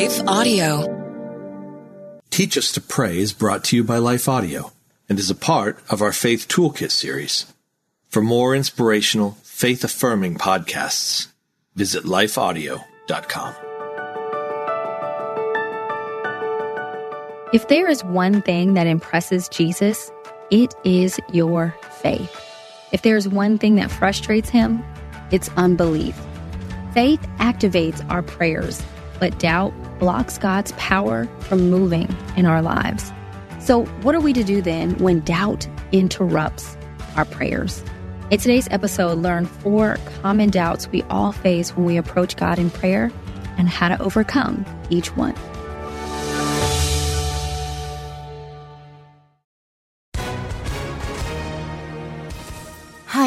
Life Audio. Teach Us to Pray is brought to you by Life Audio and is a part of our Faith Toolkit series. For more inspirational, faith affirming podcasts, visit lifeaudio.com. If there is one thing that impresses Jesus, it is your faith. If there is one thing that frustrates him, it's unbelief. Faith activates our prayers, but doubt blocks God's power from moving in our lives. So, what are we to do then when doubt interrupts our prayers? In today's episode, learn four common doubts we all face when we approach God in prayer and how to overcome each one.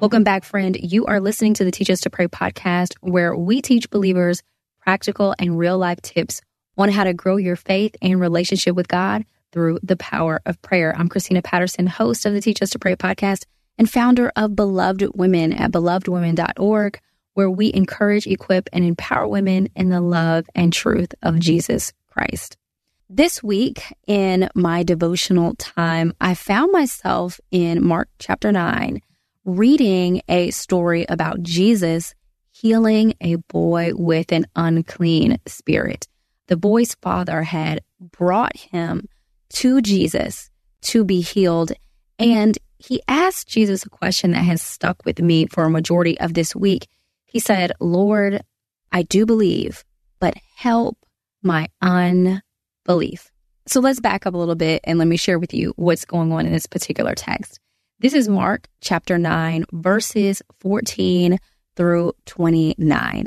Welcome back, friend. You are listening to the Teach Us to Pray podcast, where we teach believers practical and real life tips on how to grow your faith and relationship with God through the power of prayer. I'm Christina Patterson, host of the Teach Us to Pray podcast and founder of Beloved Women at belovedwomen.org, where we encourage, equip, and empower women in the love and truth of Jesus Christ. This week in my devotional time, I found myself in Mark chapter 9 reading a story about Jesus healing a boy with an unclean spirit. The boy's father had brought him to Jesus to be healed. And he asked Jesus a question that has stuck with me for a majority of this week. He said, Lord, I do believe, but help my unbelief. So let's back up a little bit and let me share with you what's going on in this particular text. This is Mark chapter 9, verses 14 through 29.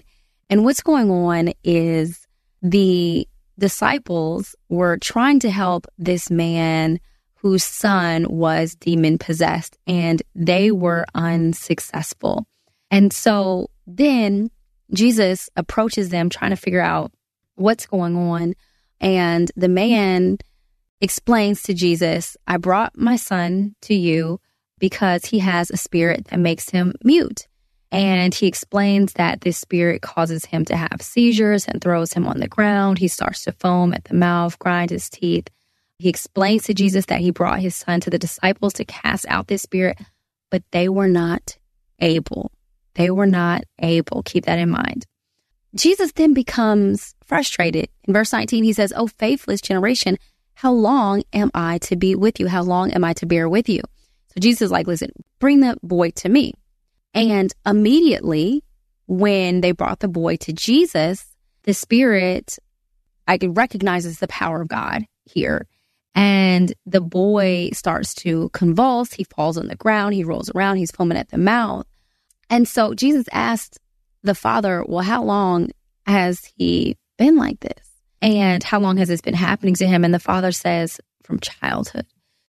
And what's going on is the disciples were trying to help this man whose son was demon possessed and they were unsuccessful. And so then Jesus approaches them trying to figure out what's going on. And the man explains to Jesus, I brought my son to you because he has a spirit that makes him mute. And he explains that this spirit causes him to have seizures and throws him on the ground. He starts to foam at the mouth, grind his teeth. He explains to Jesus that he brought his son to the disciples to cast out this spirit, but they were not able. They were not able. Keep that in mind. Jesus then becomes frustrated. In verse 19, he says, Oh, faithless generation, how long am I to be with you? How long am I to bear with you? So Jesus is like, listen, bring the boy to me. Mm-hmm. And immediately when they brought the boy to Jesus, the spirit, I recognizes the power of God here. And the boy starts to convulse. He falls on the ground. He rolls around. He's foaming at the mouth. And so Jesus asked the father, well, how long has he been like this? And how long has this been happening to him? And the father says, from childhood.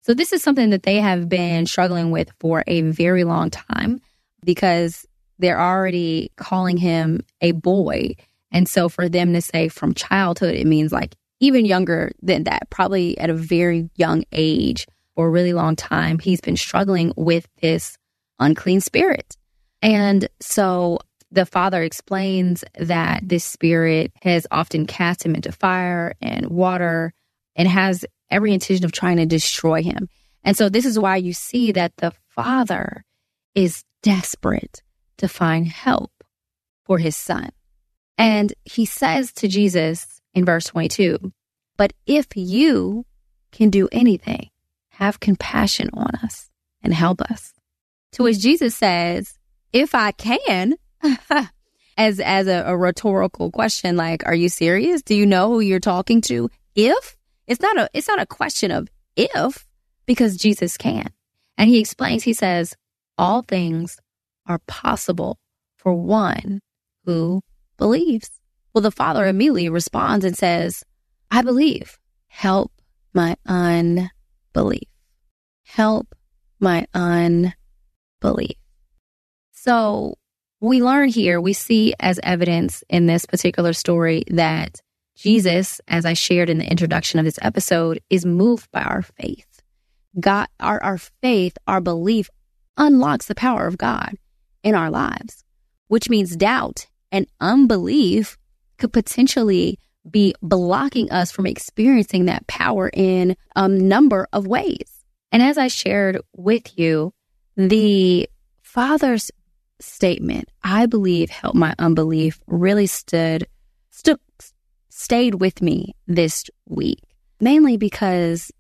So this is something that they have been struggling with for a very long time because they're already calling him a boy. And so for them to say from childhood, it means like even younger than that, probably at a very young age for a really long time, he's been struggling with this unclean spirit. And so the father explains that this spirit has often cast him into fire and water and has every intention of trying to destroy him. And so this is why you see that the father is desperate to find help for his son. And he says to Jesus, in verse 22. But if you can do anything, have compassion on us and help us. To which Jesus says, if I can, as, as a, a rhetorical question, like, are you serious? Do you know who you're talking to? If it's not a, it's not a question of if, because Jesus can. And he explains, he says, all things are possible for one who believes. Well, the father immediately responds and says, I believe. Help my unbelief. Help my unbelief. So we learn here, we see as evidence in this particular story that Jesus, as I shared in the introduction of this episode, is moved by our faith. God, our, our faith, our belief unlocks the power of God in our lives, which means doubt and unbelief could potentially be blocking us from experiencing that power in a number of ways. And as I shared with you, the Father's statement, I believe, help my unbelief, really stood, stood, stayed with me this week, mainly because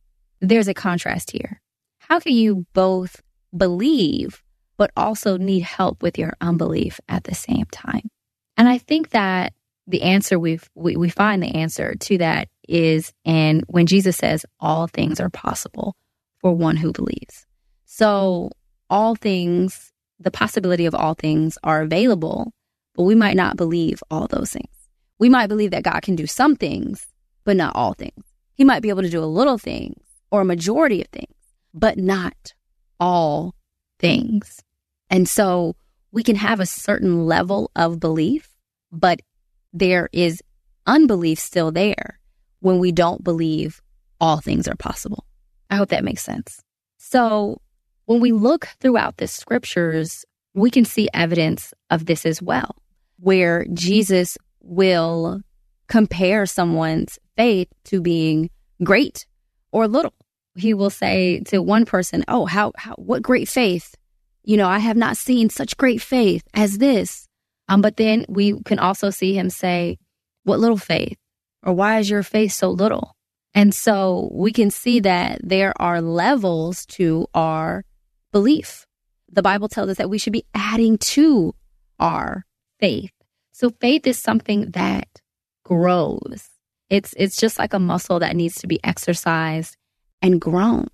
there's a contrast here. How can you both believe, but also need help with your unbelief at the same time? And I think that the answer we've, we, we find the answer to that is in when Jesus says all things are possible for one who believes. So all things, the possibility of all things are available, but we might not believe all those things. We might believe that God can do some things, but not all things. He might be able to do a little things or a majority of things, but not all things. And so we can have a certain level of belief, but there is unbelief still there when we don't believe all things are possible. I hope that makes sense. So when we look throughout the scriptures, we can see evidence of this as well, where Jesus will compare someone's faith to being great or little. He will say to one person, Oh, how, how, what great faith. You know, I have not seen such great faith as this. Um, but then we can also see him say, What little faith? Or why is your faith so little? And so we can see that there are levels to our belief. The Bible tells us that we should be adding to our faith. So faith is something that grows. It's it's just like a muscle that needs to be exercised and grown.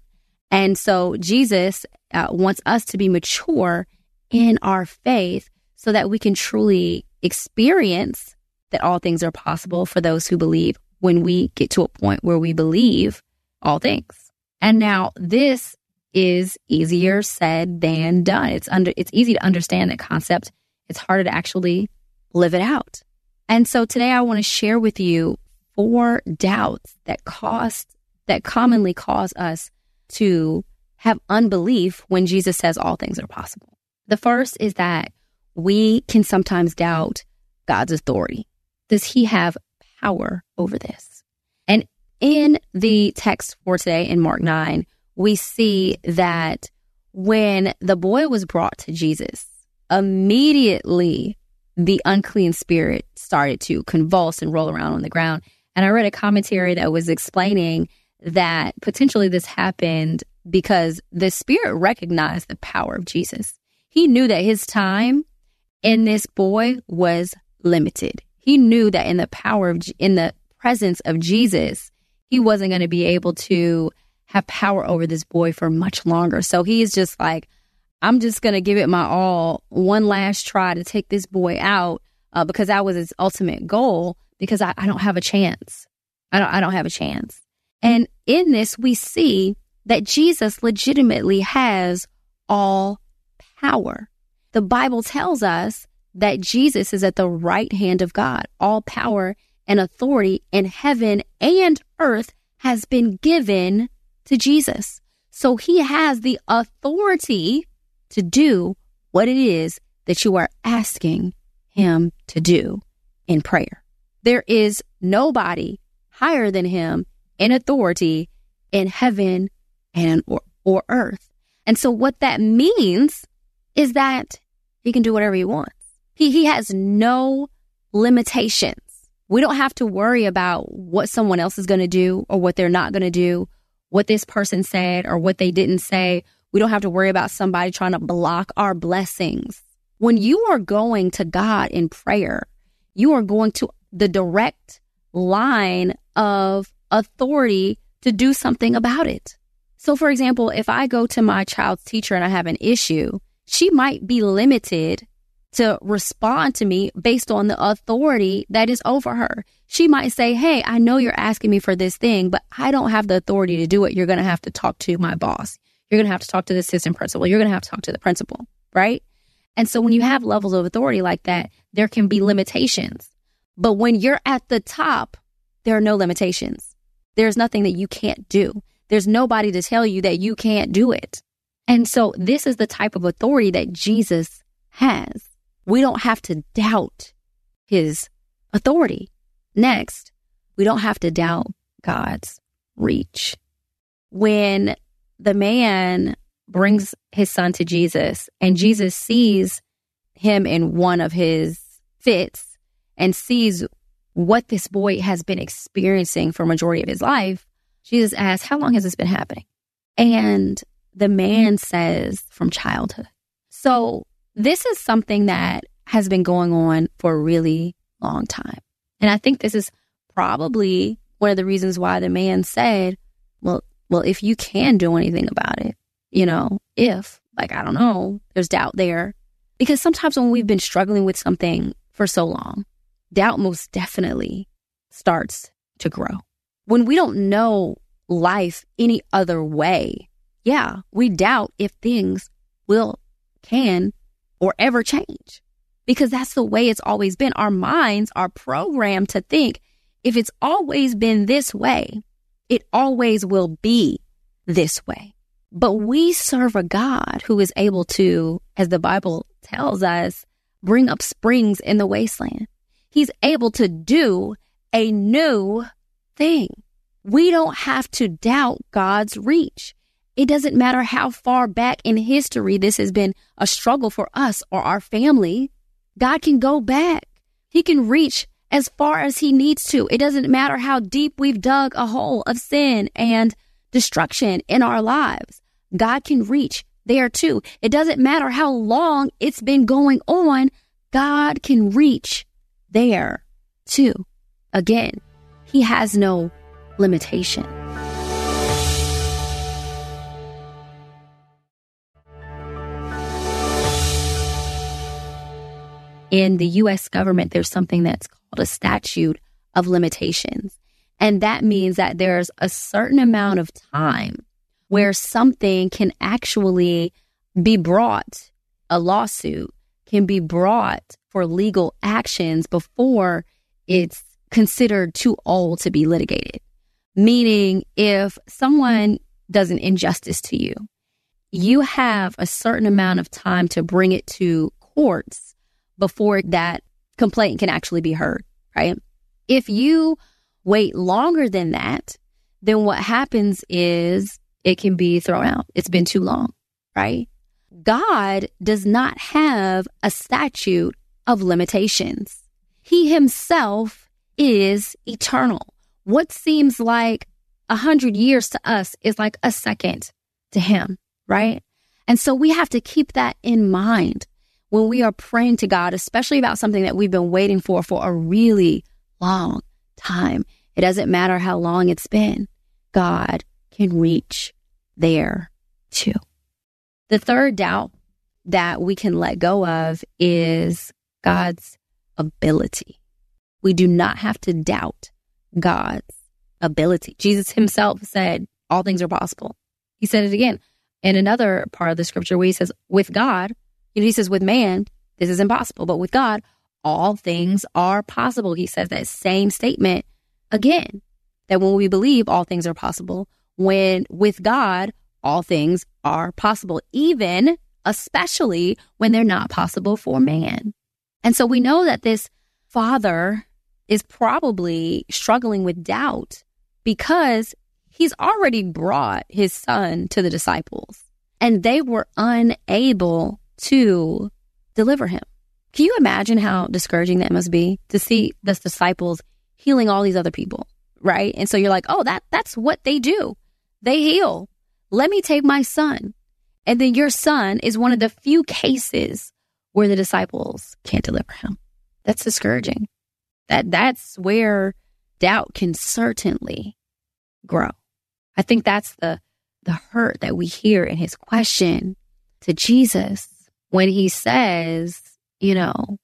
And so Jesus uh, wants us to be mature in our faith so that we can truly experience that all things are possible for those who believe when we get to a point where we believe all things. And now this is easier said than done. It's under it's easy to understand that concept. It's harder to actually live it out. And so today I want to share with you four doubts that cost that commonly cause us to have unbelief when Jesus says all things are possible. The first is that we can sometimes doubt God's authority. Does he have power over this? And in the text for today in Mark 9, we see that when the boy was brought to Jesus, immediately the unclean spirit started to convulse and roll around on the ground. And I read a commentary that was explaining that potentially this happened because the spirit recognized the power of Jesus. He knew that his time in this boy was limited. He knew that in the power of, in the presence of Jesus, he wasn't going to be able to have power over this boy for much longer. So he's just like, I'm just going to give it my all, one last try to take this boy out uh, because that was his ultimate goal because I, I don't have a chance. I don't, I don't have a chance. And in this, we see that Jesus legitimately has all power. The Bible tells us that Jesus is at the right hand of God. All power and authority in heaven and earth has been given to Jesus. So he has the authority to do what it is that you are asking him to do in prayer. There is nobody higher than him in authority in heaven and or, or earth. And so what that means is that he can do whatever he wants. He, he has no limitations. We don't have to worry about what someone else is going to do or what they're not going to do, what this person said or what they didn't say. We don't have to worry about somebody trying to block our blessings. When you are going to God in prayer, you are going to the direct line of authority to do something about it. So, for example, if I go to my child's teacher and I have an issue, she might be limited to respond to me based on the authority that is over her. She might say, Hey, I know you're asking me for this thing, but I don't have the authority to do it. You're going to have to talk to my boss. You're going to have to talk to the assistant principal. You're going to have to talk to the principal, right? And so when you have levels of authority like that, there can be limitations. But when you're at the top, there are no limitations. There's nothing that you can't do. There's nobody to tell you that you can't do it. And so this is the type of authority that Jesus has. We don't have to doubt his authority. Next, we don't have to doubt God's reach. When the man brings his son to Jesus and Jesus sees him in one of his fits and sees what this boy has been experiencing for majority of his life, Jesus asks, How long has this been happening? And the man says, From childhood. So this is something that has been going on for a really long time. And I think this is probably one of the reasons why the man said, Well, well, if you can do anything about it, you know, if, like, I don't know, there's doubt there. Because sometimes when we've been struggling with something for so long, doubt most definitely starts to grow. When we don't know life any other way, yeah, we doubt if things will, can, or ever change. Because that's the way it's always been. Our minds are programmed to think if it's always been this way, it always will be this way. But we serve a God who is able to, as the Bible tells us, bring up springs in the wasteland. He's able to do a new thing. We don't have to doubt God's reach. It doesn't matter how far back in history this has been a struggle for us or our family. God can go back. He can reach as far as he needs to. It doesn't matter how deep we've dug a hole of sin and destruction in our lives. God can reach there too. It doesn't matter how long it's been going on. God can reach there too. Again, he has no limitation. In the US government, there's something that's called a statute of limitations. And that means that there's a certain amount of time where something can actually be brought, a lawsuit can be brought for legal actions before it's considered too old to be litigated. Meaning, if someone does an injustice to you, you have a certain amount of time to bring it to courts before that complaint can actually be heard, right? If you wait longer than that, then what happens is it can be thrown out. It's been too long, right? God does not have a statute of limitations. He himself is eternal. What seems like a hundred years to us is like a second to him, right? And so we have to keep that in mind when we are praying to God, especially about something that we've been waiting for for a really long time. It doesn't matter how long it's been. God can reach there too. The third doubt that we can let go of is God's ability. We do not have to doubt God's ability. Jesus himself said, All things are possible. He said it again in another part of the scripture where he says, With God, you know, he says, With man, this is impossible, but with God, all things are possible. He says that same statement again, that when we believe all things are possible, when with God, all things are possible, even especially when they're not possible for man. And so we know that this father is probably struggling with doubt because he's already brought his son to the disciples and they were unable to deliver him. Can you imagine how discouraging that must be to see the disciples healing all these other people, right? And so you're like, oh, that that's what they do. They heal. Let me take my son. And then your son is one of the few cases where the disciples can't deliver him. That's discouraging. That that's where doubt can certainly grow. I think that's the the hurt that we hear in his question to Jesus when he says, you know,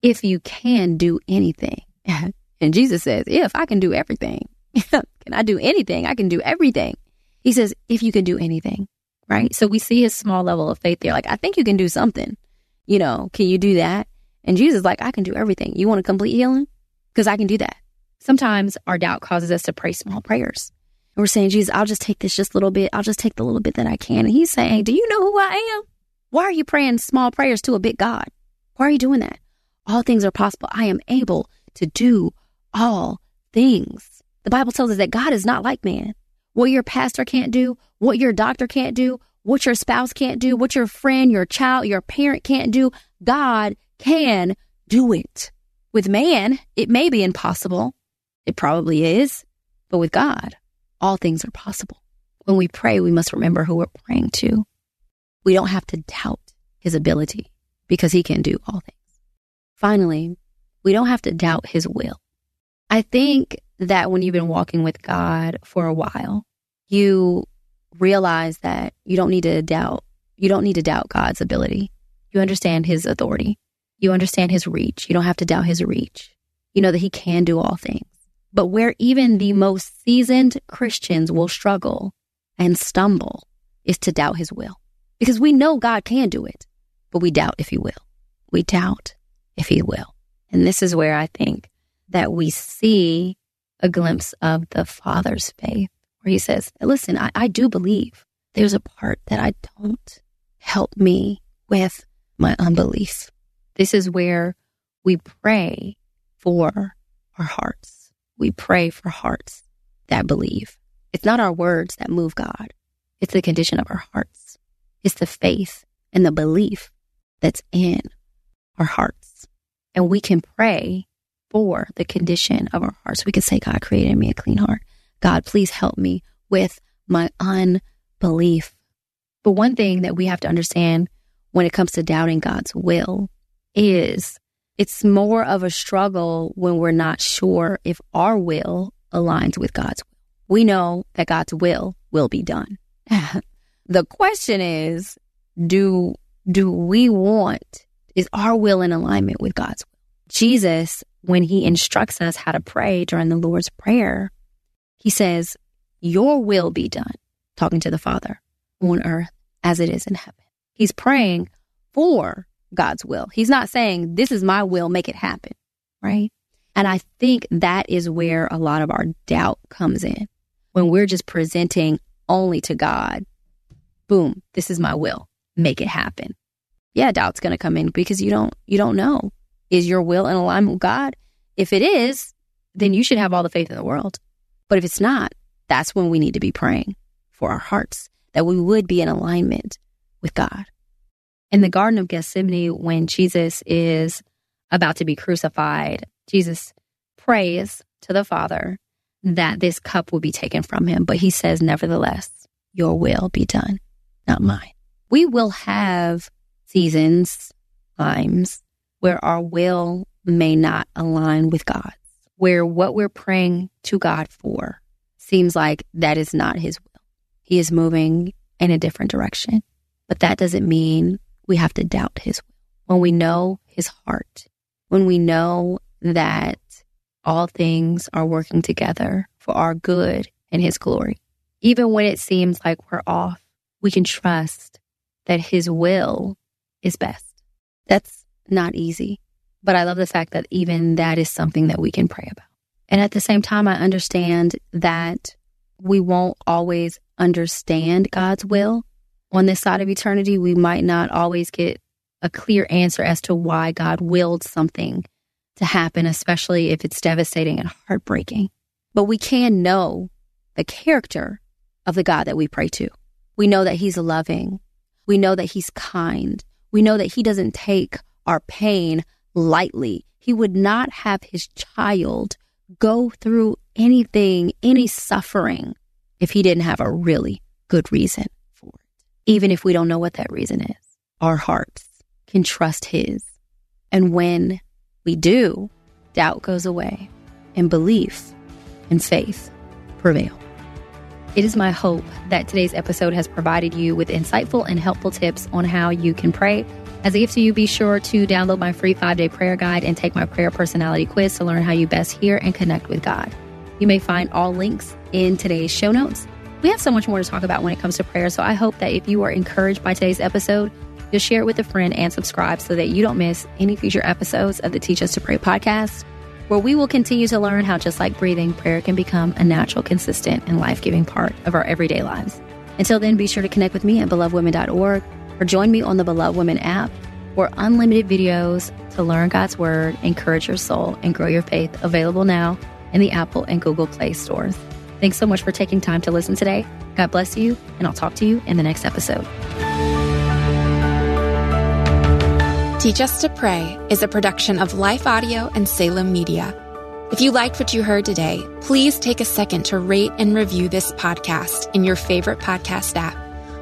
if you can do anything. and Jesus says, if I can do everything, can I do anything? I can do everything. He says, if you can do anything, right? So we see his small level of faith there. Like, I think you can do something. You know, can you do that? And Jesus like, I can do everything. You want a complete healing? Because I can do that. Sometimes our doubt causes us to pray small prayers. And we're saying, Jesus, I'll just take this just a little bit. I'll just take the little bit that I can. And he's saying, Do you know who I am? Why are you praying small prayers to a big God? Why are you doing that? All things are possible. I am able to do all things. The Bible tells us that God is not like man. What your pastor can't do, what your doctor can't do, what your spouse can't do, what your friend, your child, your parent can't do, God can do it. With man, it may be impossible. It probably is. But with God, all things are possible. When we pray, we must remember who we're praying to. We don't have to doubt his ability because he can do all things. Finally, we don't have to doubt his will. I think that when you've been walking with God for a while, you realize that you don't need to doubt, you don't need to doubt God's ability. You understand his authority. You understand his reach. You don't have to doubt his reach. You know that he can do all things. But where even the most seasoned Christians will struggle and stumble is to doubt his will. Because we know God can do it, but we doubt if he will. We doubt if he will. And this is where I think that we see a glimpse of the Father's faith, where he says, Listen, I, I do believe there's a part that I don't. Help me with my unbelief. This is where we pray for our hearts. We pray for hearts that believe. It's not our words that move God, it's the condition of our hearts. It's the faith and the belief that's in our hearts. And we can pray for the condition of our hearts. We can say, God created me a clean heart. God, please help me with my unbelief. But one thing that we have to understand when it comes to doubting God's will is it's more of a struggle when we're not sure if our will aligns with God's will. We know that God's will will be done. the question is, do do we want is our will in alignment with God's will? Jesus, when he instructs us how to pray during the Lord's Prayer, he says, Your will be done, talking to the Father on earth as it is in heaven. He's praying for God's will. He's not saying, This is my will, make it happen, right? And I think that is where a lot of our doubt comes in when we're just presenting only to God, boom, this is my will, make it happen. Yeah, doubt's going to come in because you don't you don't know. Is your will in alignment with God? If it is, then you should have all the faith in the world. But if it's not, that's when we need to be praying for our hearts that we would be in alignment with God. In the Garden of Gethsemane, when Jesus is about to be crucified, Jesus prays to the Father that this cup will be taken from him. But he says, Nevertheless, your will be done, not mine. We will have seasons, times where our will may not align with God's, where what we're praying to God for seems like that is not His will. He is moving in a different direction. But that doesn't mean we have to doubt His will. When we know His heart, when we know that all things are working together for our good and His glory, even when it seems like we're off, we can trust that His will is best. That's not easy. But I love the fact that even that is something that we can pray about. And at the same time, I understand that we won't always understand God's will. On this side of eternity, we might not always get a clear answer as to why God willed something to happen, especially if it's devastating and heartbreaking. But we can know the character of the God that we pray to. We know that He's loving. We know that He's kind. We know that He doesn't take our pain lightly. He would not have his child go through anything, any suffering, if he didn't have a really good reason for it. Even if we don't know what that reason is, our hearts can trust his. And when we do, doubt goes away and belief and faith prevail. It is my hope that today's episode has provided you with insightful and helpful tips on how you can pray. As a gift to you, be sure to download my free five day prayer guide and take my prayer personality quiz to learn how you best hear and connect with God. You may find all links in today's show notes. We have so much more to talk about when it comes to prayer, so I hope that if you are encouraged by today's episode, you'll share it with a friend and subscribe so that you don't miss any future episodes of the Teach Us to Pray podcast where we will continue to learn how, just like breathing, prayer can become a natural, consistent, and life giving part of our everyday lives. Until then, be sure to connect with me at belovedwomen.org or join me on the Beloved Women app for unlimited videos to learn God's Word, encourage your soul, and grow your faith. Available now in the Apple and Google Play stores. Thanks so much for taking time to listen today. God bless you, and I'll talk to you in the next episode. Teach Us to Pray is a production of Life Audio and Salem Media. If you liked what you heard today, please take a second to rate and review this podcast in your favorite podcast app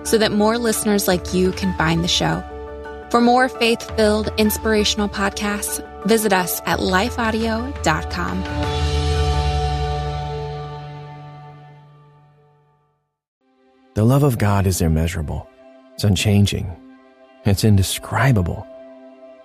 so that more listeners like you can find the show. For more faith filled, inspirational podcasts, visit us at lifeaudio.com. The love of God is immeasurable, it's unchanging, it's indescribable.